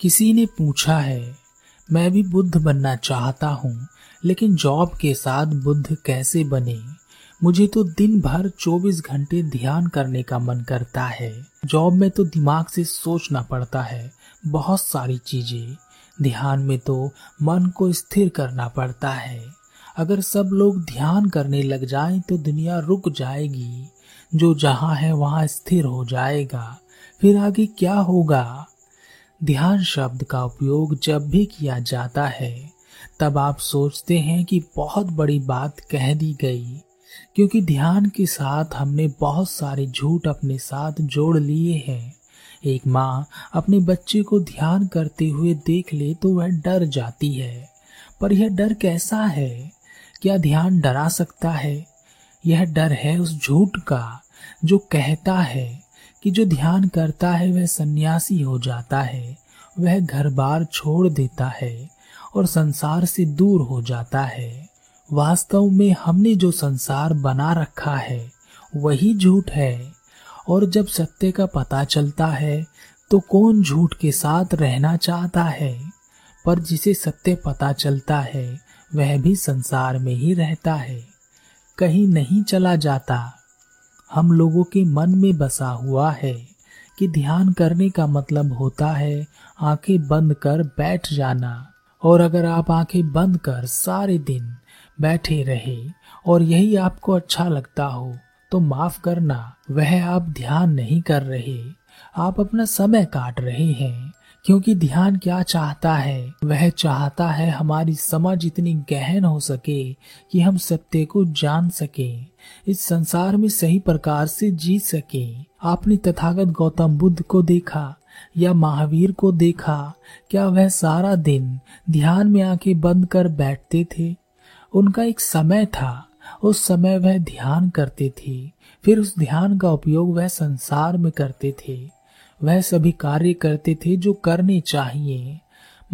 किसी ने पूछा है, मैं भी बुद्ध बनना चाहता हूँ, लेकिन जॉब के साथ बुद्ध कैसे बने? मुझे तो दिन भर 24 घंटे ध्यान करने का मन करता है। जॉब में तो दिमाग से सोचना पड़ता है, बहुत सारी चीज़ें। ध्यान में तो मन को स्थिर करना पड़ता है। अगर सब लोग ध्यान करने लग जाएँ तो दुनिया रुक जाएगी। जो जहाँ है, वहाँ स्थिर हो जाएगा। फिर आगे क्या होगा? ध्यान शब्द का उपयोग जब भी किया जाता है, तब आप सोचते हैं कि बहुत बड़ी बात कह दी गई, क्योंकि ध्यान के साथ हमने बहुत सारे झूठ अपने साथ जोड़ लिए हैं। एक माँ अपने बच्चे को ध्यान करते हुए देख ले तो वह डर जाती है। पर यह डर कैसा है? क्या ध्यान डरा सकता है? यह डर है उस झूठ का, जो कहता है। कि जो ध्यान करता है, वह सन्यासी हो जाता है, वह घर बार छोड़ देता है और संसार से दूर हो जाता है। वास्तव में हमने जो संसार बना रखा है, वही झूठ है। और जब सत्य का पता चलता है तो कौन झूठ के साथ रहना चाहता है? पर जिसे सत्य पता चलता है, वह भी संसार में ही रहता है। कहीं नहीं चला जाता। हम लोगों के मन में बसा हुआ है कि ध्यान करने का मतलब होता है आँखें बंद कर बैठ जाना। और अगर आप आँखें बंद कर सारे दिन बैठे रहे और यही आपको अच्छा लगता हो तो माफ़ करना, वह आप ध्यान नहीं कर रहे। आप अपना समय काट रहे हैं, क्योंकि ध्यान क्या चाहता है? वह चाहता है हमारी समझ इतनी गहन हो सके कि हम सत्य को जान सके। इस संसार में सही प्रकार से जी सके। आपने तथागत गौतम बुद्ध को देखा, या महावीर को देखा, क्या वह सारा दिन ध्यान में आँखें बंद कर बैठते थे? उनका एक समय था, उस समय वह ध्यान करते थे, फिर उस ध्यान का उपयोग वह संसार में करते थे। वह सभी कार्य करते थे जो करने चाहिए,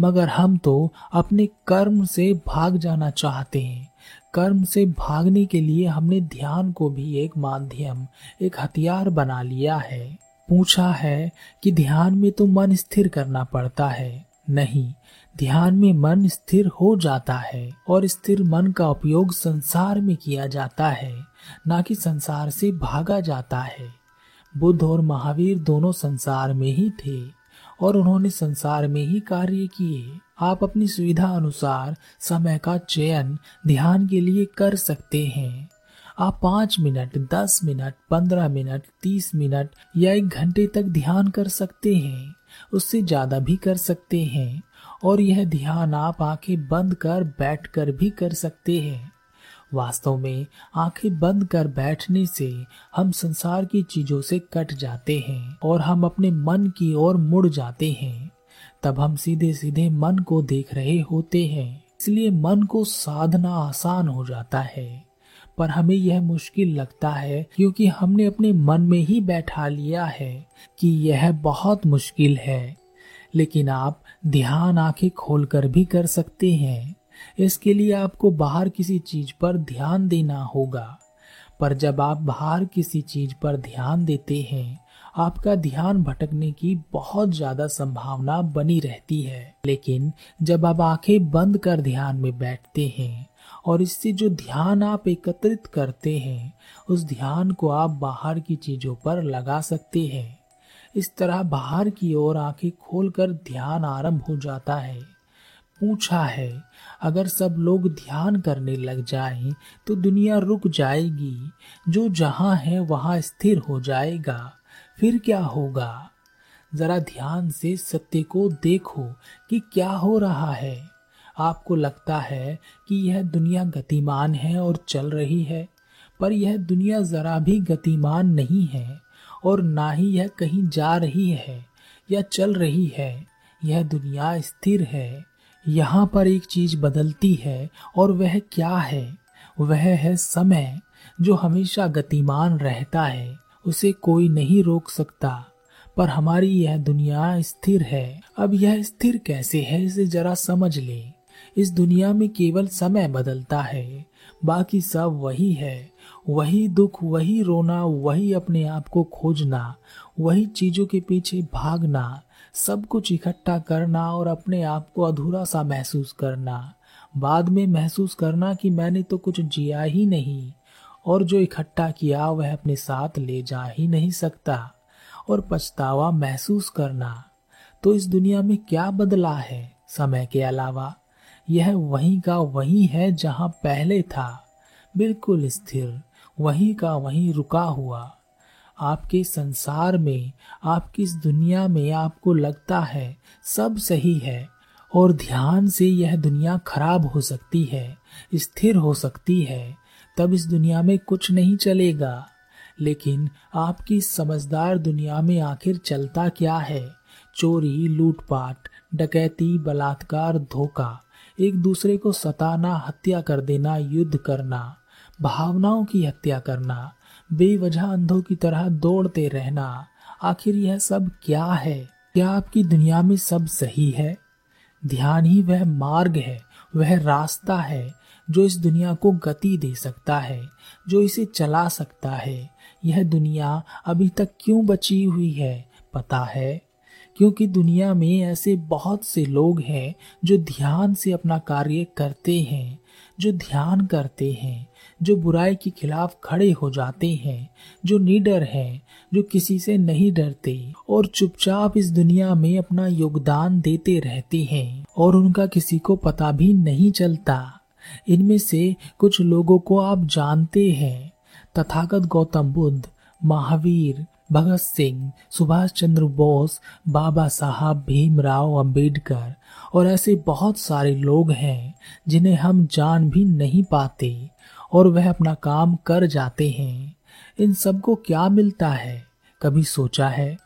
मगर हम तो अपने कर्म से भाग जाना चाहते हैं। कर्म से भागने के लिए हमने ध्यान को भी एक माध्यम, एक हथियार बना लिया है। पूछा है कि ध्यान में तो मन स्थिर करना पड़ता है। नहीं, ध्यान में मन स्थिर हो जाता है और स्थिर मन का उपयोग संसार में किया जाता है, ना कि संसार से भागा जाता है। बुद्ध और महावीर दोनों संसार में ही थे। और उन्होंने संसार में ही कार्य किए। आप अपनी सुविधा अनुसार समय का चयन ध्यान के लिए कर सकते हैं। आप पाँच मिनट, दस मिनट, पंद्रह मिनट, तीस मिनट या एक घंटे तक ध्यान कर सकते हैं। उससे ज़्यादा भी कर सकते हैं। और यह ध्यान आप आँखें बंद कर बैठ कर भी कर सकते हैं। वास्तव में आँखें बंद कर बैठने से हम संसार की चीज़ों से कट जाते हैं और हम अपने मन की ओर मुड़ जाते हैं। तब हम सीधे सीधे मन को देख रहे होते हैं। इसलिए मन को साधना आसान हो जाता है। पर हमें यह मुश्किल लगता है क्योंकि हमने अपने मन में ही बैठा लिया है कि यह बहुत मुश्किल है। लेकिन आप ध्यान आँखें खोलकर भी कर सकते हैं। इसके लिए आपको बाहर किसी चीज़ पर ध्यान देना होगा। पर जब आप बाहर किसी चीज़ पर ध्यान देते हैं, आपका ध्यान भटकने की बहुत ज़्यादा संभावना बनी रहती है। लेकिन जब आप आँखें बंद कर ध्यान में बैठते हैं और इससे जो ध्यान आप एकत्रित करते हैं, उस ध्यान को आप बाहर की चीज़ों पर लगा सकते हैं। इस तरह बाहर की ओर आँखें खोलकर ध्यान आरंभ हो जाता है। पूछा है, अगर सब लोग ध्यान करने लग जाएँ तो दुनिया रुक जाएगी, जो जहाँ है वहाँ स्थिर हो जाएगा, फिर क्या होगा? जरा ध्यान से सत्य को देखो कि क्या हो रहा है। आपको लगता है कि यह दुनिया गतिमान है और चल रही है, पर यह दुनिया जरा भी गतिमान नहीं है, और ना ही यह कहीं जा रही है या चल रही है। यह दुनिया स्थिर है। यहाँ पर एक चीज़ बदलती है और वह क्या है? वह है समय, जो हमेशा गतिमान रहता है। उसे कोई नहीं रोक सकता, पर हमारी यह दुनिया स्थिर है। अब यह स्थिर कैसे है, इसे जरा समझ ले। इस दुनिया में केवल समय बदलता है, बाकी सब वही है। वही दुख, वही रोना, वही अपने आप को खोजना, वही चीज़ों के पीछे भागना सब कुछ इकट्ठा करना और अपने आप को अधूरा सा महसूस करना। बाद में महसूस करना कि मैंने तो कुछ जिया ही नहीं, और जो इकट्ठा किया वह अपने साथ ले जा ही नहीं सकता, और पछतावा महसूस करना। तो इस दुनिया में क्या बदला है समय के अलावा? यह वहीं का वही है जहाँ पहले था, बिल्कुल स्थिर, वहीं का वहीं रुका हुआ। आपके संसार में, आपकी इस दुनिया में आपको लगता है सब सही है और ध्यान से यह दुनिया खराब हो सकती है, स्थिर हो सकती है, तब इस दुनिया में कुछ नहीं चलेगा। लेकिन आपकी समझदार दुनिया में आखिर चलता क्या है? चोरी, लूटपाट, डकैती, बलात्कार, धोखा, एक दूसरे को सताना, हत्या कर देना, युद्ध करना, भावनाओं की हत्या करना बेवजह अंधों की तरह दौड़ते रहना। आखिर यह सब क्या है? क्या आपकी दुनिया में सब सही है? ध्यान ही वह मार्ग है, वह रास्ता है, जो इस दुनिया को गति दे सकता है, जो इसे चला सकता है। यह दुनिया अभी तक क्यों बची हुई है, पता है? क्योंकि दुनिया में ऐसे बहुत से लोग हैं, जो ध्यान से अपना कार्य करते हैं, जो ध्यान करते हैं। जो बुराई के खिलाफ खड़े हो जाते हैं, जो निडर हैं, जो किसी से नहीं डरते और चुपचाप इस दुनिया में अपना योगदान देते रहते हैं और उनका किसी को पता भी नहीं चलता। इनमें से कुछ लोगों को आप जानते हैं। तथागत गौतम बुद्ध, महावीर, भगत सिंह, सुभाष चंद्र बोस, बाबा साहब भीमराव अंबेडकर और ऐसे बहुत सारे लोग हैं जिन्हें हम जान भी नहीं पाते। और वह अपना काम कर जाते हैं। इन सबको क्या मिलता है? कभी सोचा है?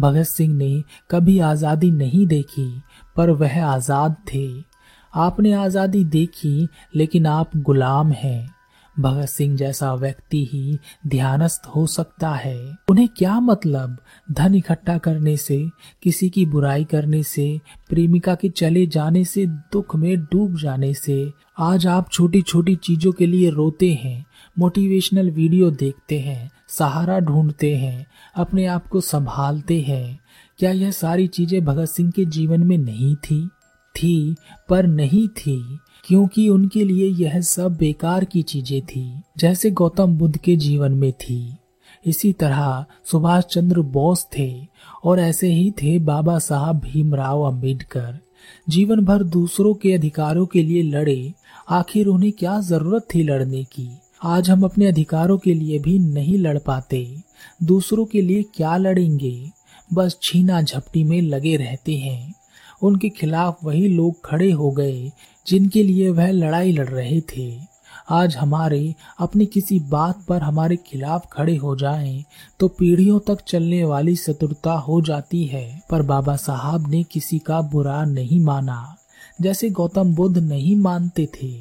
भगत सिंह ने कभी आज़ादी नहीं देखी, पर वह आज़ाद थे। आपने आज़ादी देखी, लेकिन आप गुलाम हैं। भगत सिंह जैसा व्यक्ति ही ध्यानस्थ हो सकता है। उन्हें क्या मतलब धन इकट्ठा करने से, किसी की बुराई करने से, प्रेमिका के चले जाने से, दुख में डूब जाने से? आज आप छोटी छोटी चीज़ों के लिए रोते हैं, मोटिवेशनल वीडियो देखते हैं, सहारा ढूंढते हैं, अपने आप को संभालते हैं। क्या यह सारी चीज़ें भगत सिंह के जीवन में नहीं थी? थी, पर नहीं थी। क्योंकि उनके लिए यह सब बेकार की चीज़ें थी, जैसे गौतम बुद्ध के जीवन में थी। इसी तरह सुभाष चंद्र बोस थे और ऐसे ही थे बाबा साहब भीमराव अंबेडकर। जीवन भर दूसरों के अधिकारों के लिए लड़े, आखिर उन्हें क्या ज़रूरत थी लड़ने की? आज हम अपने अधिकारों के लिए भी नहीं लड़ पाते। दूसरों के लिए क्या लड़ेंगे? बस छीना झपटी में लगे रहते हैं। उनके खिलाफ वही लोग खड़े हो गए जिनके लिए वह लड़ाई लड़ रहे थे। आज हमारे अपनी किसी बात पर हमारे खिलाफ खड़े हो जाएँ तो पीढ़ियों तक चलने वाली शत्रुता हो जाती है। पर बाबा साहब ने किसी का बुरा नहीं माना, जैसे गौतम बुद्ध नहीं मानते थे।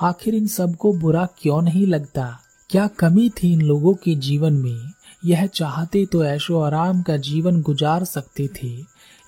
आखिर इन सबको बुरा क्यों नहीं लगता? क्या कमी थी इन लोगों के जीवन में? यह चाहते तो ऐशो आराम का जीवन गुजार सकते थे।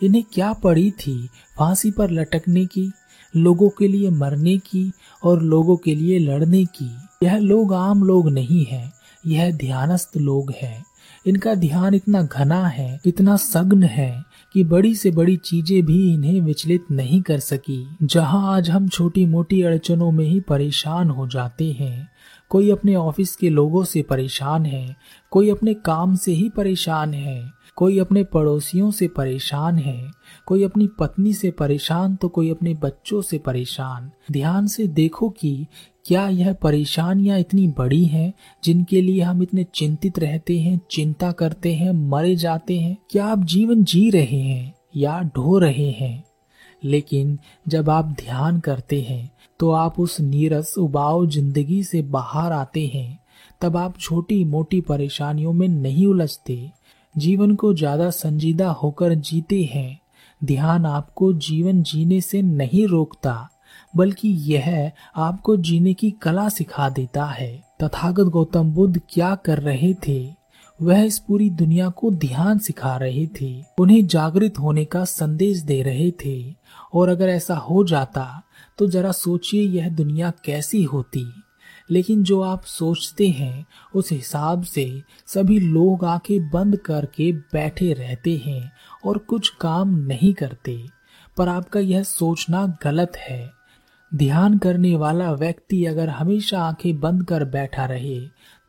इन्हें क्या पड़ी थी फांसी पर लटकने की? लोगों के लिए मरने की और लोगों के लिए लड़ने की। यह लोग आम लोग नहीं है, यह ध्यानस्थ लोग हैं। इनका ध्यान इतना घना है, इतना सघन है, कि बड़ी से बड़ी चीज़ें भी इन्हें विचलित नहीं कर सकी। जहाँ आज हम छोटी मोटी अड़चनों में ही परेशान हो जाते हैं, कोई अपने ऑफ़िस के लोगों से परेशान है, कोई अपने काम से ही परेशान है। कोई अपने पड़ोसियों से परेशान है, कोई अपनी पत्नी से परेशान तो कोई अपने बच्चों से परेशान। ध्यान से देखो कि क्या यह परेशानियाँ इतनी बड़ी हैं, जिनके लिए हम इतने चिंतित रहते हैं, चिंता करते हैं, मरे जाते हैं। क्या आप जीवन जी रहे हैं या ढो रहे हैं? लेकिन जब आप ध्यान करते हैं तो आप उस नीरस, उबाऊ ज़िंदगी से बाहर आते हैं। तब आप छोटी मोटी परेशानियों में नहीं उलझते। जीवन को ज़्यादा संजीदा होकर जीते हैं। ध्यान आपको जीवन जीने से नहीं रोकता, बल्कि यह आपको जीने की कला सिखा देता है। तथागत गौतम बुद्ध क्या कर रहे थे? वह इस पूरी दुनिया को ध्यान सिखा रहे थे, उन्हें जागृत होने का संदेश दे रहे थे। और अगर ऐसा हो जाता तो जरा सोचिए यह दुनिया कैसी होती। लेकिन जो आप सोचते हैं, उस हिसाब से सभी लोग आके बंद करके बैठे रहते हैं और कुछ काम नहीं करते। पर आपका यह सोचना गलत है। ध्यान करने वाला व्यक्ति अगर हमेशा आँखें बंद कर बैठा रहे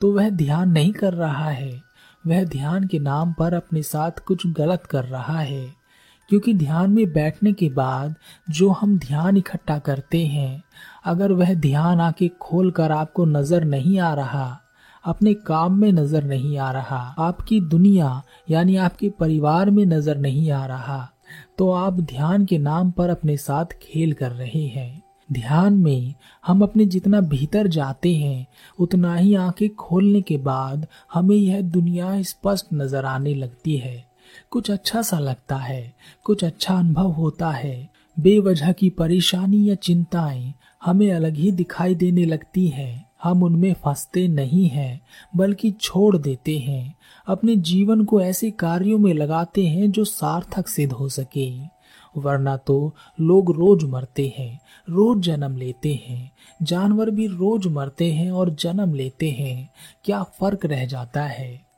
तो वह ध्यान नहीं कर रहा है। वह ध्यान के नाम पर अपने साथ कुछ गलत कर रहा है। क्योंकि ध्यान में बैठने के बाद जो हम ध्यान इकट्ठा करते हैं, अगर वह ध्यान आके खोल कर आपको नज़र नहीं आ रहा, अपने काम में नज़र नहीं आ रहा, आपकी दुनिया यानी आपके परिवार में नज़र नहीं आ रहा तो आप ध्यान के नाम पर अपने साथ खेल कर रहे हैं। ध्यान में हम अपने जितना भीतर जाते हैं, उतना ही आँखें खोलने के बाद हमें यह दुनिया स्पष्ट नज़र आने लगती है। कुछ अच्छा सा लगता है, कुछ अच्छा अनुभव होता है। बेवजह की परेशानी या चिंताएँ हमें अलग ही दिखाई देने लगती हैं। हम उनमें फंसते नहीं हैं, बल्कि छोड़ देते हैं। अपने जीवन को ऐसे कार्यों में लगाते हैं जो सार्थक सिद्ध हो सके। वरना तो लोग रोज मरते हैं, रोज जन्म लेते हैं। जानवर भी रोज मरते हैं और जन्म लेते हैं। क्या फ़र्क रह जाता है?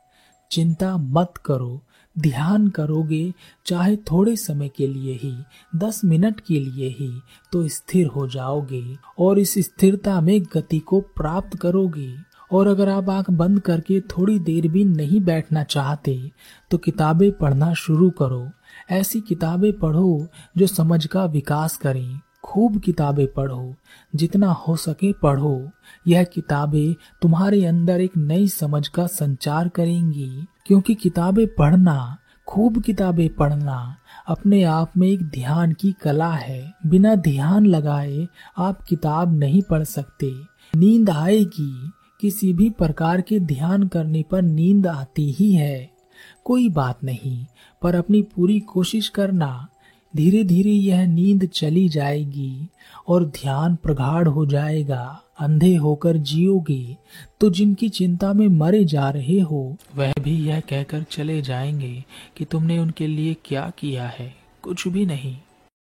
चिंता मत करो ध्यान करोगे, चाहे थोड़े समय के लिए ही, दस मिनट के लिए ही तो स्थिर हो जाओगे और इस स्थिरता में गति को प्राप्त करोगे। और अगर आप आँख बंद करके थोड़ी देर भी नहीं बैठना चाहते तो किताबें पढ़ना शुरू करो। ऐसी किताबें पढ़ो जो समझ का विकास करें। खूब किताबें पढ़ो। जितना हो सके पढ़ो। यह किताबें तुम्हारे अंदर एक नई समझ का संचार करेंगी। क्योंकि किताबें पढ़ना, खूब किताबें पढ़ना अपने आप में एक ध्यान की कला है। बिना ध्यान लगाए आप किताब नहीं पढ़ सकते। नींद आएगी, किसी भी प्रकार के ध्यान करने पर नींद आती ही है। कोई बात नहीं, पर अपनी पूरी कोशिश करना धीरे धीरे यह नींद चली जाएगी और ध्यान प्रगाढ़ हो जाएगा, अंधे होकर जियोगे तो जिनकी चिंता में मरे जा रहे हो, वह भी यह कहकर चले जाएँगे कि तुमने उनके लिए क्या किया है। कुछ भी नहीं।